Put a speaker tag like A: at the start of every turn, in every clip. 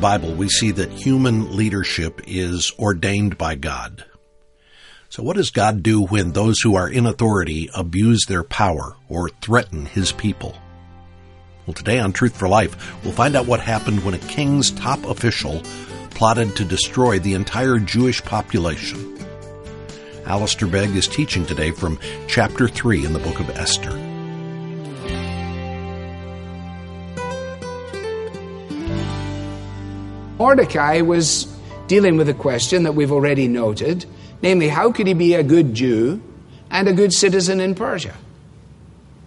A: Bible, we see that human leadership is ordained by God. So what does God do when those who are in authority abuse their power or threaten his people? Well, today on Truth for Life, we'll find out what happened when a king's top official plotted to destroy the entire Jewish population. Alistair Begg is teaching today from chapter 3 in the book of Esther.
B: Mordecai was dealing with a question that we've already noted namely, how could he be a good Jew and a good citizen in Persia?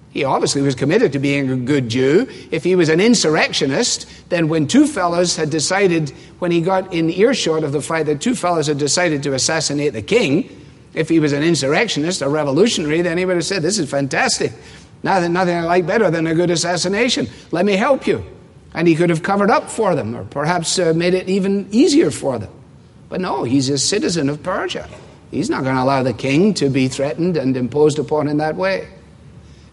B: He obviously was committed to being a good Jew. If he was an insurrectionist, then when two fellows had decided, when he got in earshot of the fight, that two fellows had decided to assassinate the king, if he was an insurrectionist, a revolutionary, then he would have said, This is fantastic. Nothing, nothing I like better than a good assassination. Let me help you. And he could have covered up for them or perhaps uh, made it even easier for them. But no, he's a citizen of Persia. He's not going to allow the king to be threatened and imposed upon in that way.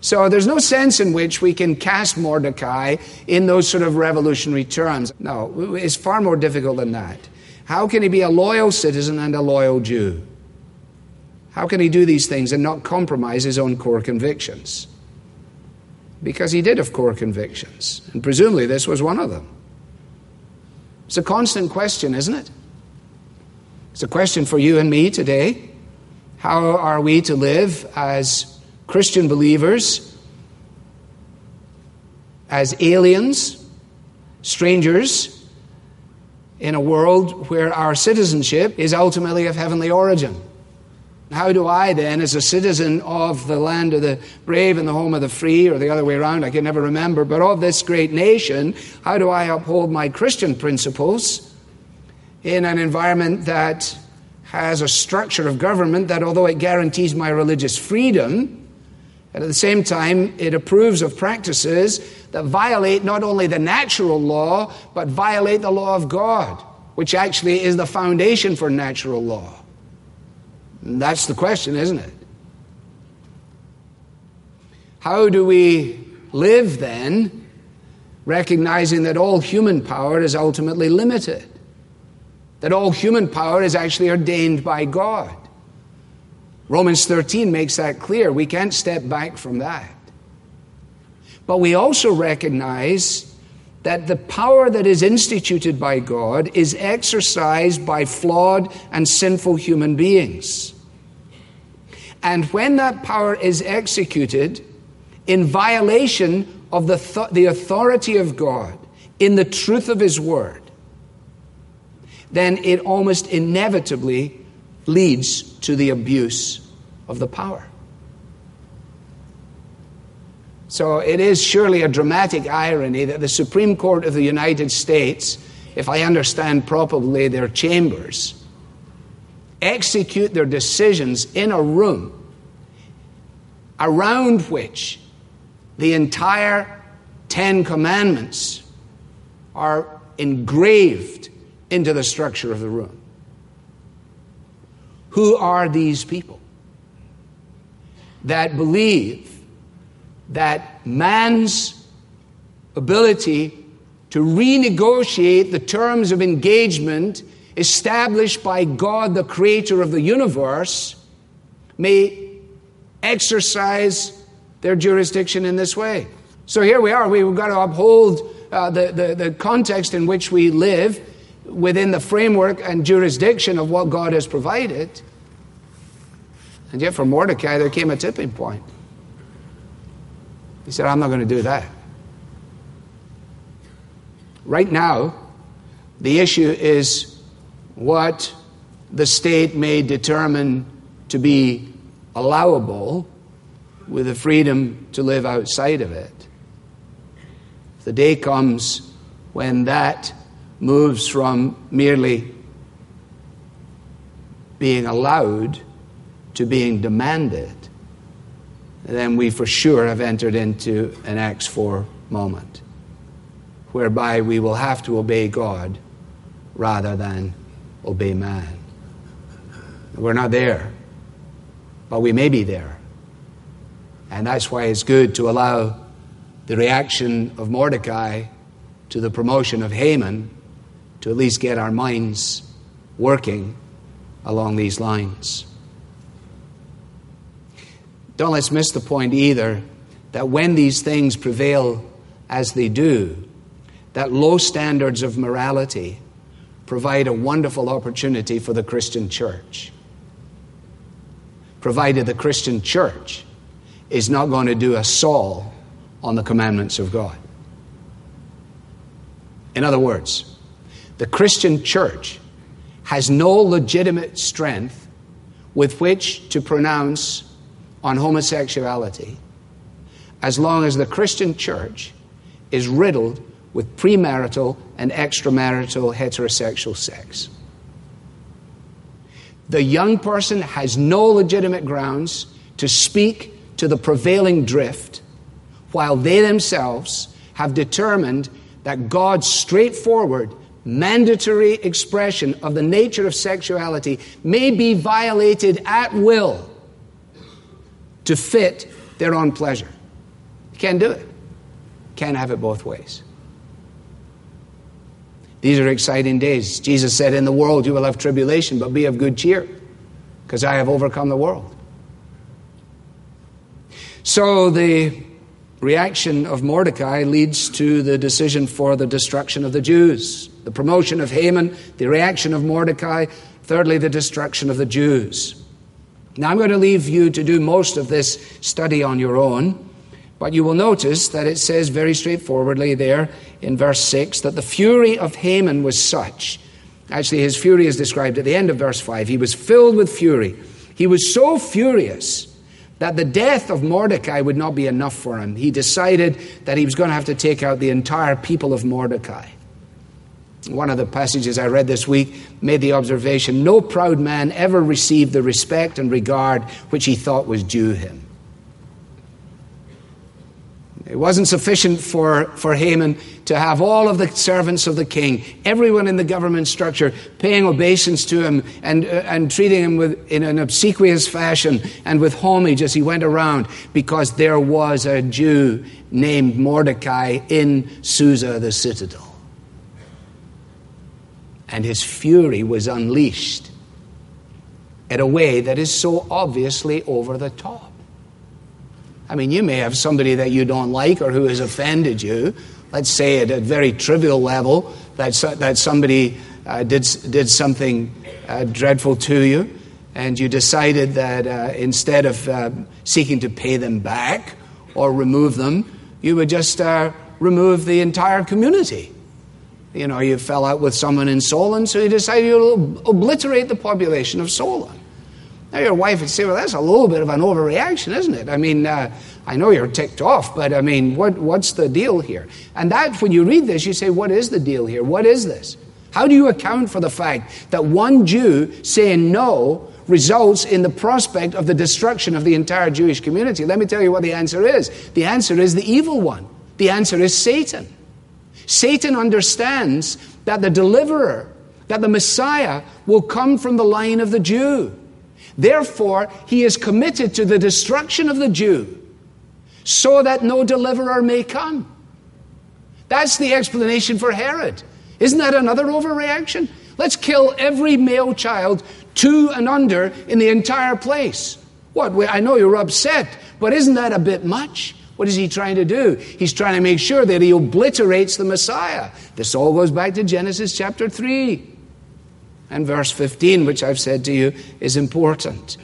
B: So there's no sense in which we can cast Mordecai in those sort of revolutionary terms. No, it's far more difficult than that. How can he be a loyal citizen and a loyal Jew? How can he do these things and not compromise his own core convictions? Because he did have core convictions, and presumably this was one of them. It's a constant question, isn't it? It's a question for you and me today. How are we to live as Christian believers, as aliens, strangers, in a world where our citizenship is ultimately of heavenly origin? How do I then, as a citizen of the land of the brave and the home of the free, or the other way around, I can never remember, but of this great nation, how do I uphold my Christian principles in an environment that has a structure of government that, although it guarantees my religious freedom, and at the same time, it approves of practices that violate not only the natural law, but violate the law of God, which actually is the foundation for natural law. That's the question, isn't it? How do we live then, recognizing that all human power is ultimately limited? That all human power is actually ordained by God. Romans 13 makes that clear. We can't step back from that. But we also recognize that the power that is instituted by God is exercised by flawed and sinful human beings. And when that power is executed in violation of the, th- the authority of God, in the truth of His Word, then it almost inevitably leads to the abuse of the power. So it is surely a dramatic irony that the Supreme Court of the United States, if I understand properly their chambers, execute their decisions in a room around which the entire Ten Commandments are engraved into the structure of the room. Who are these people that believe that man's ability to renegotiate the terms of engagement established by God, the creator of the universe, may exercise their jurisdiction in this way. So here we are. We've got to uphold uh, the, the, the context in which we live within the framework and jurisdiction of what God has provided. And yet, for Mordecai, there came a tipping point. He said, I'm not going to do that. Right now, the issue is what the state may determine to be allowable with the freedom to live outside of it. The day comes when that moves from merely being allowed to being demanded, then we for sure have entered into an Acts 4 moment, whereby we will have to obey God rather than obey man. We're not there, but we may be there. And that's why it's good to allow the reaction of Mordecai to the promotion of Haman to at least get our minds working along these lines. Don't let's miss the point either that when these things prevail as they do, that low standards of morality provide a wonderful opportunity for the Christian church. Provided the Christian church is not going to do a Saul on the commandments of God. In other words, the Christian church has no legitimate strength with which to pronounce on homosexuality as long as the Christian church is riddled with premarital and extramarital heterosexual sex. The young person has no legitimate grounds to speak to the prevailing drift, while they themselves have determined that God's straightforward, mandatory expression of the nature of sexuality may be violated at will to fit their own pleasure. You can't do it. Can't have it both ways. These are exciting days. Jesus said, In the world you will have tribulation, but be of good cheer, because I have overcome the world. So the reaction of Mordecai leads to the decision for the destruction of the Jews, the promotion of Haman, the reaction of Mordecai, thirdly, the destruction of the Jews. Now, I'm going to leave you to do most of this study on your own. But you will notice that it says very straightforwardly there in verse 6 that the fury of Haman was such. Actually, his fury is described at the end of verse 5. He was filled with fury. He was so furious that the death of Mordecai would not be enough for him. He decided that he was going to have to take out the entire people of Mordecai. One of the passages I read this week made the observation no proud man ever received the respect and regard which he thought was due him. It wasn't sufficient for, for Haman to have all of the servants of the king, everyone in the government structure, paying obeisance to him and, uh, and treating him with, in an obsequious fashion and with homage as he went around, because there was a Jew named Mordecai in Susa, the citadel. And his fury was unleashed in a way that is so obviously over the top. I mean, you may have somebody that you don't like or who has offended you. Let's say at a very trivial level that, that somebody uh, did, did something uh, dreadful to you, and you decided that uh, instead of uh, seeking to pay them back or remove them, you would just uh, remove the entire community. You know, you fell out with someone in Solon, so you decided to obliterate the population of Solon. Now, your wife would say, Well, that's a little bit of an overreaction, isn't it? I mean, uh, I know you're ticked off, but I mean, what, what's the deal here? And that, when you read this, you say, What is the deal here? What is this? How do you account for the fact that one Jew saying no results in the prospect of the destruction of the entire Jewish community? Let me tell you what the answer is. The answer is the evil one, the answer is Satan. Satan understands that the deliverer, that the Messiah will come from the line of the Jew. Therefore, he is committed to the destruction of the Jew so that no deliverer may come. That's the explanation for Herod. Isn't that another overreaction? Let's kill every male child two and under in the entire place. What? I know you're upset, but isn't that a bit much? What is he trying to do? He's trying to make sure that he obliterates the Messiah. This all goes back to Genesis chapter 3 and verse 15, which I've said to you is important.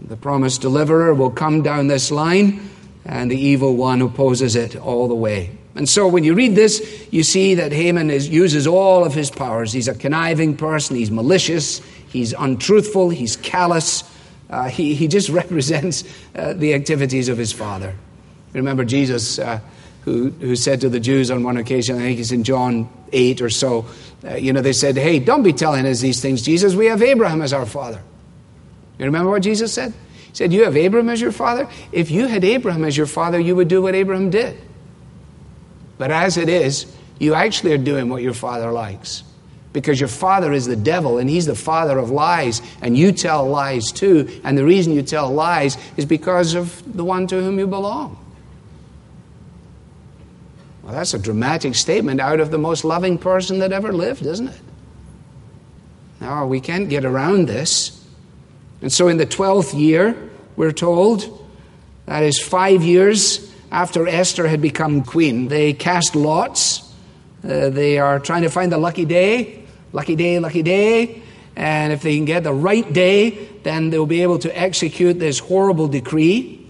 B: The promised deliverer will come down this line, and the evil one opposes it all the way. And so when you read this, you see that Haman is, uses all of his powers. He's a conniving person, he's malicious, he's untruthful, he's callous. Uh, he, he just represents uh, the activities of his father. Remember Jesus. Uh, who, who said to the Jews on one occasion, I think it's in John 8 or so, uh, you know, they said, Hey, don't be telling us these things, Jesus. We have Abraham as our father. You remember what Jesus said? He said, You have Abraham as your father? If you had Abraham as your father, you would do what Abraham did. But as it is, you actually are doing what your father likes. Because your father is the devil and he's the father of lies, and you tell lies too. And the reason you tell lies is because of the one to whom you belong. Well, that's a dramatic statement out of the most loving person that ever lived, isn't it? Now, we can't get around this. And so, in the 12th year, we're told, that is five years after Esther had become queen, they cast lots. Uh, they are trying to find the lucky day, lucky day, lucky day. And if they can get the right day, then they'll be able to execute this horrible decree.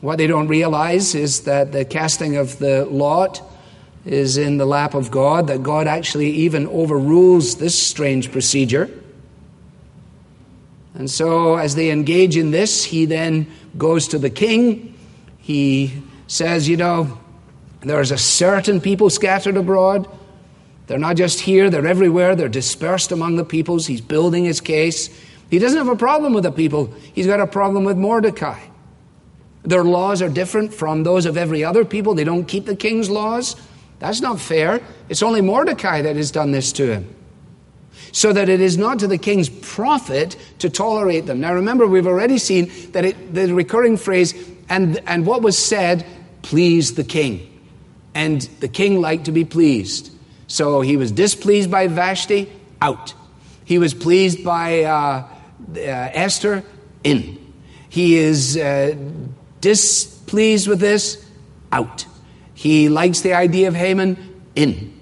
B: What they don't realize is that the casting of the lot is in the lap of God, that God actually even overrules this strange procedure. And so, as they engage in this, he then goes to the king. He says, You know, there's a certain people scattered abroad. They're not just here, they're everywhere. They're dispersed among the peoples. He's building his case. He doesn't have a problem with the people, he's got a problem with Mordecai. Their laws are different from those of every other people. They don't keep the king's laws. That's not fair. It's only Mordecai that has done this to him. So that it is not to the king's profit to tolerate them. Now remember, we've already seen that it, the recurring phrase, and, and what was said pleased the king. And the king liked to be pleased. So he was displeased by Vashti, out. He was pleased by uh, uh, Esther, in. He is uh, displeased with this, out. He likes the idea of Haman, in.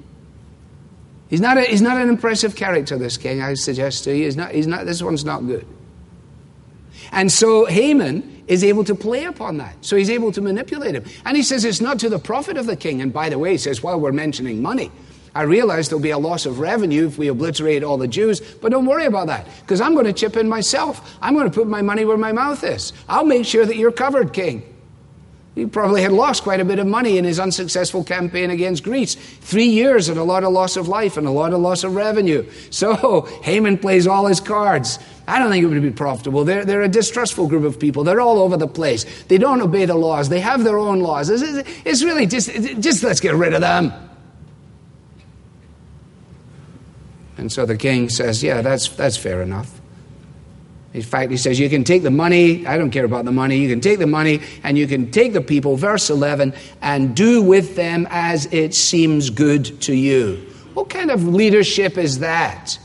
B: He's not, a, he's not an impressive character, this king, I suggest to you. He's not, he's not, this one's not good. And so Haman is able to play upon that. So he's able to manipulate him. And he says it's not to the profit of the king. And by the way, he says, while we're mentioning money, I realize there'll be a loss of revenue if we obliterate all the Jews, but don't worry about that, because I'm going to chip in myself. I'm going to put my money where my mouth is. I'll make sure that you're covered, king. He probably had lost quite a bit of money in his unsuccessful campaign against Greece. Three years and a lot of loss of life and a lot of loss of revenue. So Haman plays all his cards. I don't think it would be profitable. They're, they're a distrustful group of people. They're all over the place. They don't obey the laws. They have their own laws. It's, it's really just, just let's get rid of them. And so the king says, Yeah, that's, that's fair enough. In fact, he says, You can take the money. I don't care about the money. You can take the money and you can take the people, verse 11, and do with them as it seems good to you. What kind of leadership is that?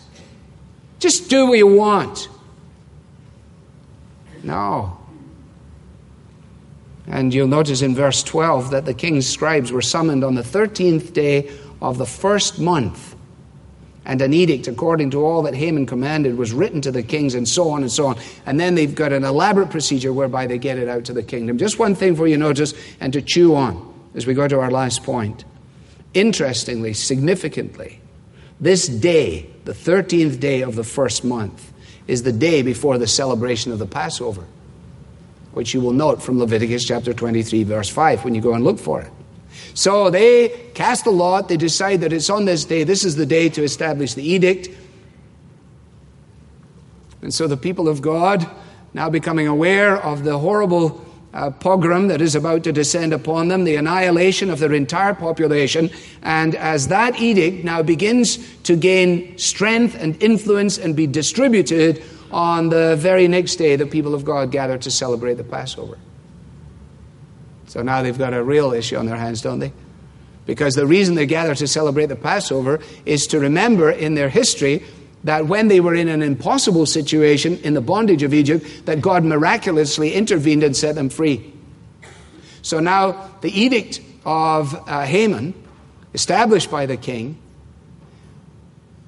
B: Just do what you want. No. And you'll notice in verse 12 that the king's scribes were summoned on the 13th day of the first month and an edict according to all that Haman commanded was written to the kings, and so on and so on. And then they've got an elaborate procedure whereby they get it out to the kingdom. Just one thing for you to notice and to chew on as we go to our last point. Interestingly, significantly, this day, the 13th day of the first month, is the day before the celebration of the Passover, which you will note from Leviticus chapter 23, verse 5, when you go and look for it. So they cast a lot. They decide that it's on this day. This is the day to establish the edict. And so the people of God, now becoming aware of the horrible uh, pogrom that is about to descend upon them, the annihilation of their entire population, and as that edict now begins to gain strength and influence and be distributed on the very next day, the people of God gather to celebrate the Passover. So now they've got a real issue on their hands, don't they? Because the reason they gather to celebrate the Passover is to remember in their history that when they were in an impossible situation in the bondage of Egypt, that God miraculously intervened and set them free. So now the edict of uh, Haman, established by the king,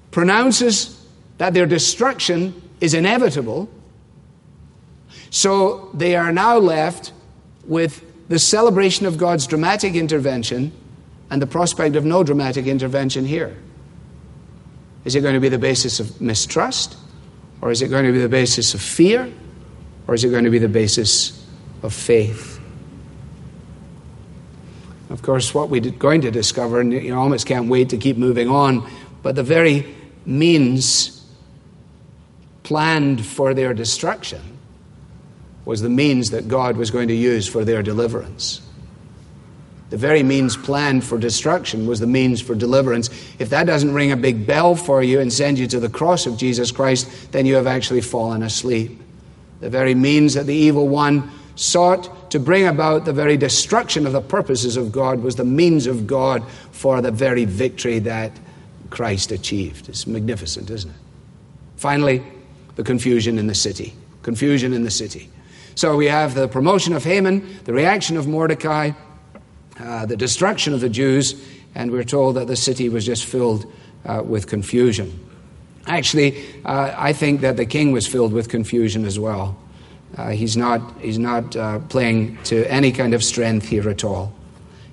B: pronounces that their destruction is inevitable. So they are now left with the celebration of God's dramatic intervention and the prospect of no dramatic intervention here? Is it going to be the basis of mistrust? Or is it going to be the basis of fear? Or is it going to be the basis of faith? Of course, what we're going to discover, and you almost can't wait to keep moving on, but the very means planned for their destruction was the means that God was going to use for their deliverance. The very means planned for destruction was the means for deliverance. If that doesn't ring a big bell for you and send you to the cross of Jesus Christ, then you have actually fallen asleep. The very means that the evil one sought to bring about the very destruction of the purposes of God, was the means of God for the very victory that Christ achieved. It's magnificent, isn't it? Finally, the confusion in the city. Confusion in the city. So we have the promotion of Haman, the reaction of Mordecai, uh, the destruction of the Jews, and we're told that the city was just filled uh, with confusion. Actually, uh, I think that the king was filled with confusion as well. Uh, he's not, he's not uh, playing to any kind of strength here at all.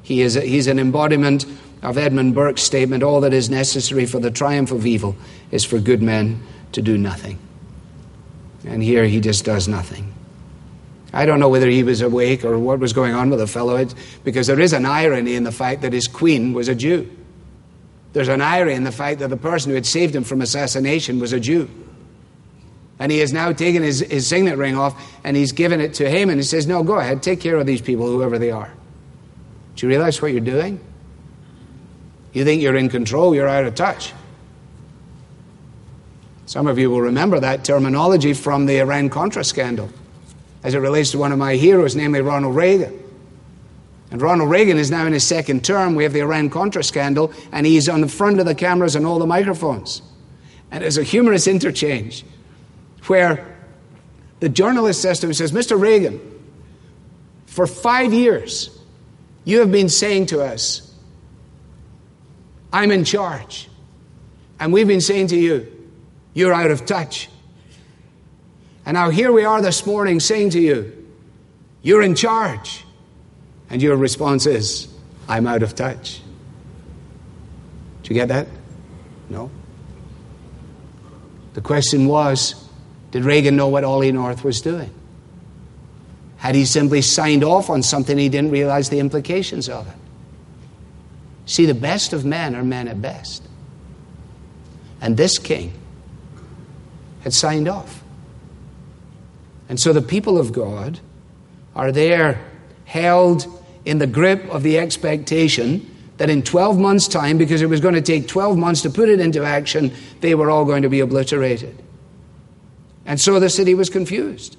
B: He is he's an embodiment of Edmund Burke's statement all that is necessary for the triumph of evil is for good men to do nothing. And here he just does nothing. I don't know whether he was awake or what was going on with the fellow, because there is an irony in the fact that his queen was a Jew. There's an irony in the fact that the person who had saved him from assassination was a Jew. And he has now taken his, his signet ring off and he's given it to Haman. He says, No, go ahead, take care of these people, whoever they are. Do you realize what you're doing? You think you're in control, you're out of touch. Some of you will remember that terminology from the Iran Contra scandal as it relates to one of my heroes, namely Ronald Reagan. And Ronald Reagan is now in his second term. We have the Iran Contra scandal, and he's on the front of the cameras and all the microphones. And there's a humorous interchange where the journalist says to him, says, Mr. Reagan, for five years, you have been saying to us, I'm in charge. And we've been saying to you, you're out of touch. And now here we are this morning saying to you, You're in charge. And your response is, I'm out of touch. Do you get that? No. The question was, did Reagan know what Ollie North was doing? Had he simply signed off on something he didn't realize the implications of it? See, the best of men are men at best. And this king had signed off. And so the people of God are there held in the grip of the expectation that in 12 months' time, because it was going to take 12 months to put it into action, they were all going to be obliterated. And so the city was confused,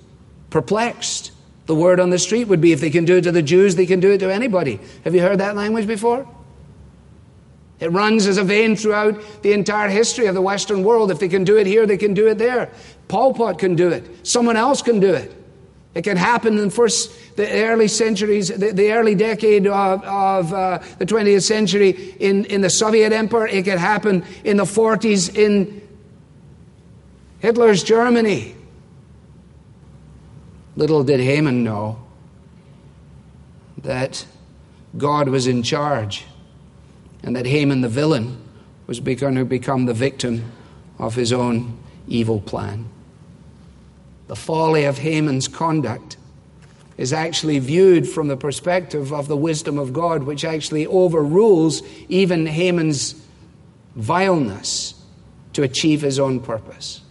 B: perplexed. The word on the street would be if they can do it to the Jews, they can do it to anybody. Have you heard that language before? It runs as a vein throughout the entire history of the Western world. If they can do it here, they can do it there. Pol Pot can do it. Someone else can do it. It can happen in the first, the early centuries, the, the early decade of, of uh, the 20th century in, in the Soviet Empire. It can happen in the 40s in Hitler's Germany. Little did Haman know that God was in charge and that Haman the villain was going to become the victim of his own evil plan. The folly of Haman's conduct is actually viewed from the perspective of the wisdom of God, which actually overrules even Haman's vileness to achieve his own purpose.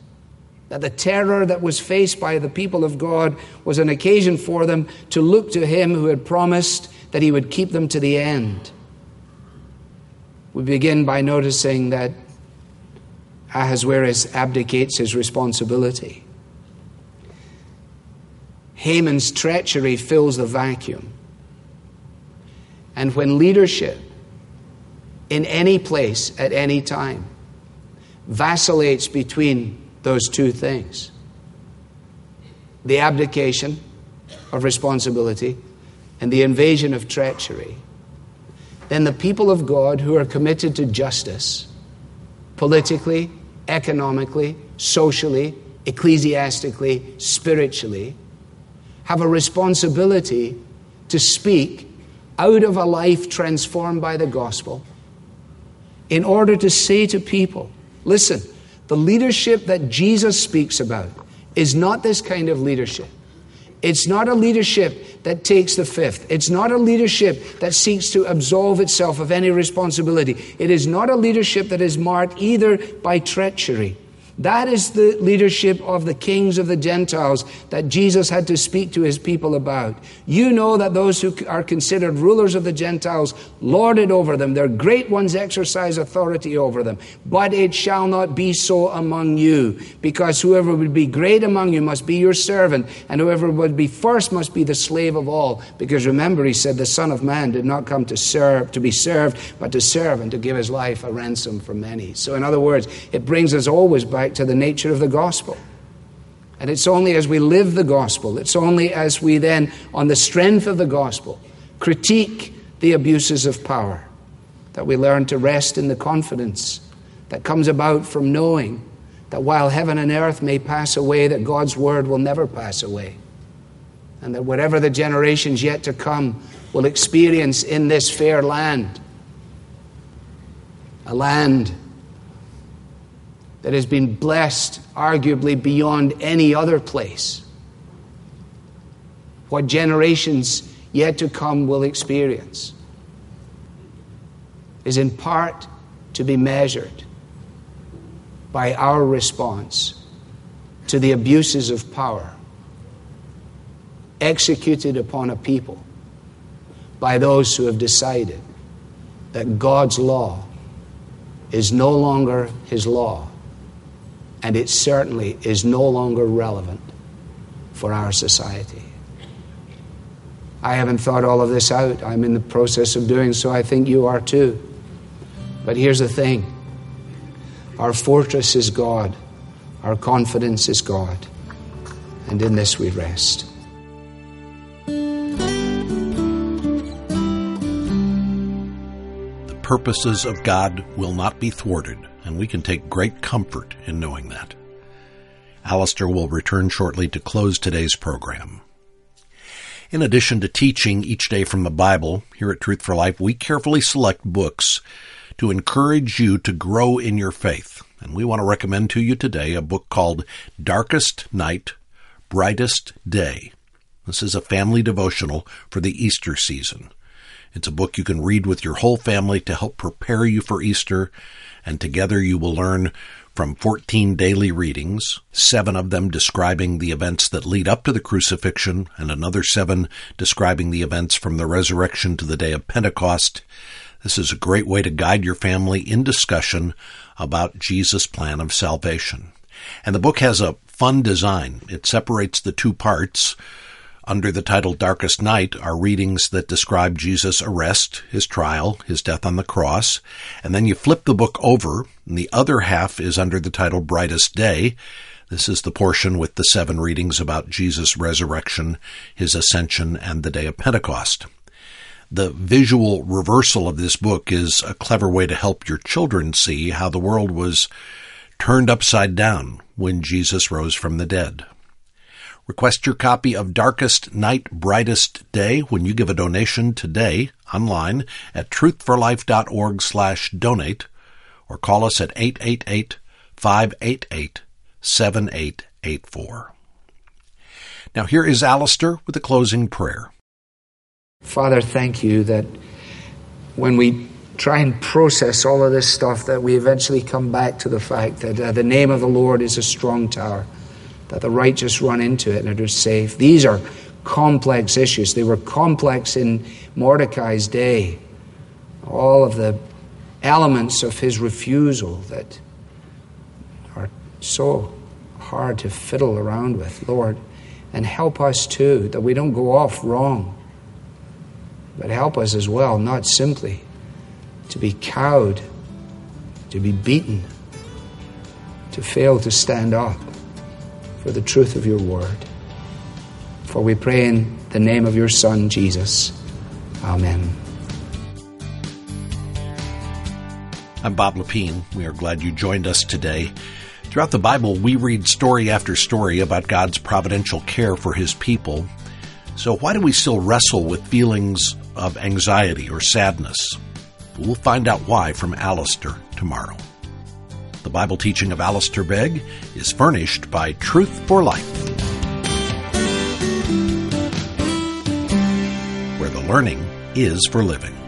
B: That the terror that was faced by the people of God was an occasion for them to look to him who had promised that he would keep them to the end. We begin by noticing that Ahasuerus abdicates his responsibility. Haman's treachery fills the vacuum. And when leadership in any place at any time vacillates between those two things the abdication of responsibility and the invasion of treachery then the people of God who are committed to justice, politically, economically, socially, ecclesiastically, spiritually, have a responsibility to speak out of a life transformed by the gospel in order to say to people, listen, the leadership that Jesus speaks about is not this kind of leadership. It's not a leadership that takes the fifth. It's not a leadership that seeks to absolve itself of any responsibility. It is not a leadership that is marked either by treachery, That is the leadership of the kings of the Gentiles that Jesus had to speak to his people about. You know that those who are considered rulers of the Gentiles lord it over them. Their great ones exercise authority over them. But it shall not be so among you, because whoever would be great among you must be your servant, and whoever would be first must be the slave of all. Because remember, he said, the Son of Man did not come to serve, to be served, but to serve and to give his life a ransom for many. So, in other words, it brings us always back to the nature of the gospel. And it's only as we live the gospel, it's only as we then, on the strength of the gospel, critique the abuses of power, that we learn to rest in the confidence that comes about from knowing that while heaven and earth may pass away, that God's word will never pass away. And that whatever the generations yet to come will experience in this fair land, a land that has been blessed arguably beyond any other place. What generations yet to come will experience is in part to be measured by our response to the abuses of power executed upon a people by those who have decided that God's law is no longer his law and it certainly is no longer relevant for our society. I haven't thought all of this out. I'm in the process of doing so. I think you are too. But here's the thing our fortress is God, our confidence is God, and in this we rest.
A: The purposes of God will not be thwarted and we can take great comfort in knowing that. Alistair will return shortly to close today's program. In addition to teaching each day from the Bible, here at Truth for Life, we carefully select books to encourage you to grow in your faith. And we want to recommend to you today a book called Darkest Night, Brightest Day. This is a family devotional for the Easter season. It's a book you can read with your whole family to help prepare you for Easter and together you will learn from 14 daily readings, seven of them describing the events that lead up to the crucifixion, and another seven describing the events from the resurrection to the day of Pentecost. This is a great way to guide your family in discussion about Jesus' plan of salvation. And the book has a fun design. It separates the two parts under the title Darkest Night are readings that describe Jesus' arrest, his trial, his death on the cross. And then you flip the book over, and the other half is under the title Brightest Day. This is the portion with the seven readings about Jesus' resurrection, his ascension, and the day of Pentecost. The visual reversal of this book is a clever way to help your children see how the world was turned upside down when Jesus rose from the dead. Request your copy of Darkest Night, Brightest Day when you give a donation today online at truthforlife.org slash donate or call us at 888-588-7884. Now here is Alistair with a closing prayer.
B: Father, thank you that when we try and process all of this stuff that we eventually come back to the fact that uh, the name of the Lord is a strong tower that the righteous run into it and are safe. These are complex issues. They were complex in Mordecai's day. All of the elements of his refusal that are so hard to fiddle around with, Lord. And help us too, that we don't go off wrong. But help us as well, not simply to be cowed, to be beaten, to fail to stand up for the truth of your word. For we pray in the name of your Son, Jesus. Amen.
A: I'm Bob Lepine. We are glad you joined us today. Throughout the Bible, we read story after story about God's providential care for his people. So why do we still wrestle with feelings of anxiety or sadness? We'll find out why from Alistair tomorrow. The Bible teaching of Alistair Begg is furnished by Truth for Life, where the learning is for living.